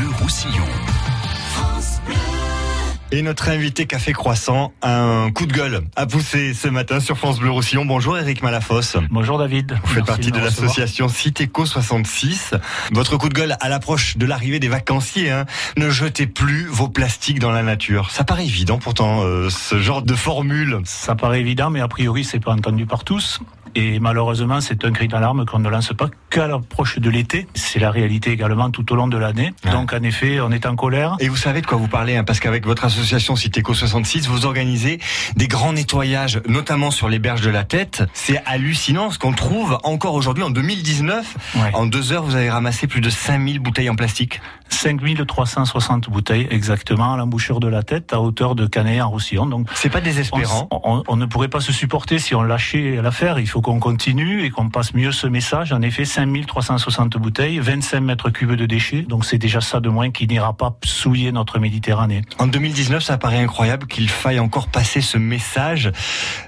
Bleu Roussillon. Et notre invité Café Croissant a un coup de gueule à pousser ce matin sur France Bleu Roussillon. Bonjour Eric Malafosse. Bonjour David. Vous faites partie de, l'association Citéco 66. Votre coup de gueule à l'approche de l'arrivée des vacanciers. Hein. Ne jetez plus vos plastiques dans la nature. Ça paraît évident pourtant, euh, ce genre de formule. Ça paraît évident, mais a priori c'est pas entendu par tous. Et malheureusement, c'est un cri d'alarme qu'on ne lance pas qu'à l'approche de l'été. C'est la réalité également tout au long de l'année. Donc en effet, on est en colère. Et vous savez de quoi vous parlez, hein, parce qu'avec votre association Citéco 66, vous organisez des grands nettoyages, notamment sur les berges de la tête. C'est hallucinant ce qu'on trouve encore aujourd'hui en 2019. En deux heures, vous avez ramassé plus de 5000 bouteilles en plastique. 5360 bouteilles exactement à l'embouchure de la tête à hauteur de Canet en Roussillon. Donc c'est pas désespérant. On, on, ne pourrait pas se supporter si on lâchait l'affaire. Il faut qu'on continue et qu'on passe mieux ce message. En effet, 5360 bouteilles, 25 mètres cubes de déchets. Donc c'est déjà ça de moins qui n'ira pas souiller notre Méditerranée. En 2019, ça paraît incroyable qu'il faille encore passer ce message.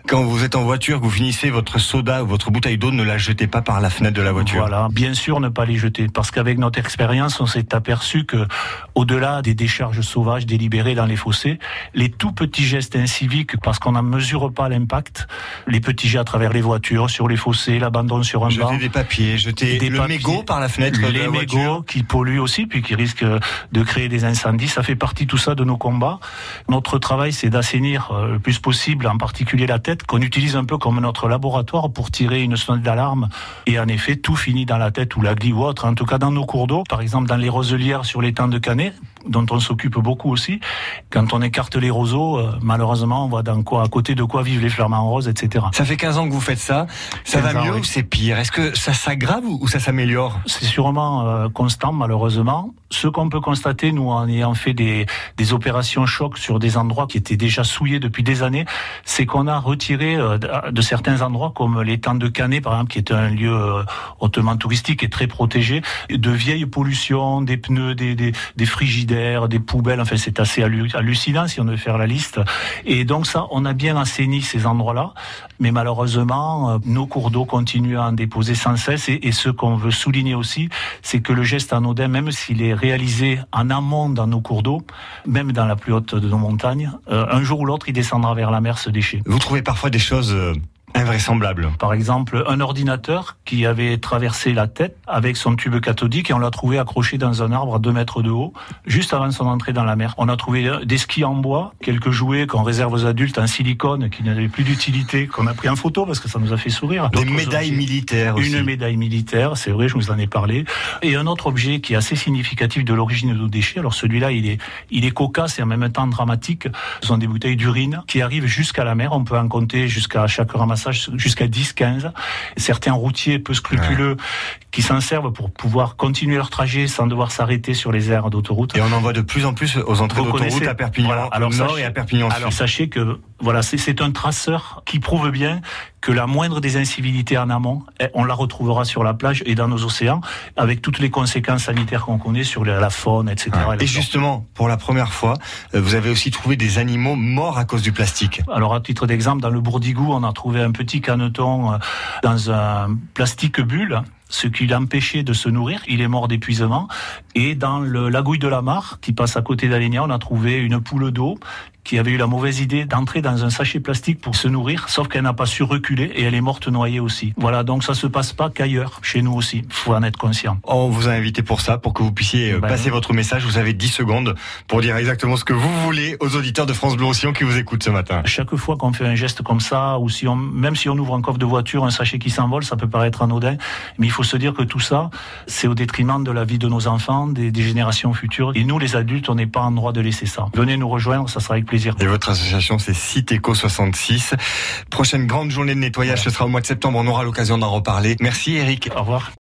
Quand vous êtes en voiture, que vous finissez votre soda ou votre bouteille d'eau, ne la jetez pas par la fenêtre de la voiture. Voilà, bien sûr, ne pas les jeter. Parce qu'avec notre expérience, on s'est aperçu que, au-delà des décharges sauvages délibérées dans les fossés, les tout petits gestes inciviques, parce qu'on n'en mesure pas l'impact, les petits jets à travers les voitures, sur les fossés, l'abandon sur un jeter banc. des papiers, jeter des le mégot par la fenêtre les de la mégots qui polluent aussi, puis qui risquent de créer des incendies. Ça fait partie tout ça de nos combats. Notre travail, c'est d'assainir euh, le plus possible, en particulier la tête, qu'on utilise un peu comme notre laboratoire pour tirer une sonnette d'alarme. Et en effet, tout finit dans la tête ou la glie ou autre. En tout cas, dans nos cours d'eau, par exemple dans les roselières sur les temps de Canet, dont on s'occupe beaucoup aussi. Quand on écarte les roseaux, euh, malheureusement, on voit dans quoi, à côté de quoi vivent les flamants roses, etc. Ça fait 15 ans que vous faites ça. Ça va mieux ou c'est pire? Est-ce que ça s'aggrave ou ça s'améliore? C'est sûrement euh, constant, malheureusement. Ce qu'on peut constater, nous, en ayant fait des, opérations choc sur des endroits qui étaient déjà souillés depuis des années, c'est qu'on a retiré euh, de certains endroits, comme l'étang de Canet, par exemple, qui est un lieu euh, hautement touristique et très protégé, de vieilles pollutions, des pneus, des, frigidaires, des poubelles. Enfin, c'est assez hallucinant si on veut faire la liste. Et donc ça, on a bien assaini ces endroits-là, mais malheureusement, nos cours d'eau continuent à en déposer sans cesse. Et, et ce qu'on veut souligner aussi, c'est que le geste anodin, même s'il est réalisé en amont dans nos cours d'eau, même dans la plus haute de nos montagnes, euh, un jour ou l'autre, il descendra vers la mer ce déchet. Vous trouvez parfois des choses euh, Invraisemblable. Par exemple, un ordinateur qui avait traversé la tête avec son tube cathodique et on l'a trouvé accroché dans un arbre à 2 mètres de haut, juste avant son entrée dans la mer. On a trouvé des skis en bois, quelques jouets qu'on réserve aux adultes en silicone qui n'avaient plus d'utilité, qu'on a pris en photo parce que ça nous a fait sourire. Des médailles militaires aussi. Une médaille militaire, c'est vrai, je vous en ai parlé. Et un autre objet qui est assez significatif de l'origine de nos déchets. Alors celui-là, il est, il est cocasse et en même temps dramatique. Ce sont des bouteilles d'urine qui arrivent jusqu'à la mer. On peut en compter jusqu'à chaque ramassage jusqu'à 10-15. Certains routiers peu scrupuleux qui s'en servent pour pouvoir continuer leur trajet sans devoir s'arrêter sur les aires d'autoroute. Et on en voit de plus en plus aux entrées d'autoroute à Perpignan, voilà. alors, nord sachez, et à Perpignan alors, sud. sachez que voilà, c'est un traceur qui prouve bien que la moindre des incivilités en amont, eh, on la retrouvera sur la plage et dans nos océans, avec toutes les conséquences sanitaires qu'on connaît sur la faune, etc. Et, et justement, pour la première fois, euh, vous avez aussi trouvé des animaux morts à cause du plastique. Alors, à titre d'exemple, dans le Bourdigou, on a trouvé un petit caneton euh, dans un plastique bulle ce qui l'empêchait de se nourrir. Il est mort d'épuisement. Et dans le lagouille de la Mare, qui passe à côté d'Alénia, on a trouvé une poule d'eau qui avait eu la mauvaise idée d'entrer dans un sachet plastique pour se nourrir, sauf qu'elle n'a pas su reculer et elle est morte noyée aussi. Voilà, donc ça se passe pas qu'ailleurs, chez nous aussi. Faut en être conscient. On vous a invité pour ça, pour que vous puissiez ben passer oui. votre message. Vous avez 10 secondes pour dire exactement ce que vous voulez aux auditeurs de France Bleu Roussillon qui vous écoutent ce matin. Chaque fois qu'on fait un geste comme ça, ou si on, même si on ouvre un coffre de voiture, un sachet qui s'envole, ça peut paraître anodin, mais il faut se dire que tout ça, c'est au détriment de la vie de nos enfants, des, des générations futures. Et nous, les adultes, on n'est pas en droit de laisser ça. Venez nous rejoindre, ça sera avec plaisir. Et votre association, c'est Citéco 66. Prochaine grande journée de nettoyage, ce sera au mois de septembre. On aura l'occasion d'en reparler. Merci Eric. Au revoir.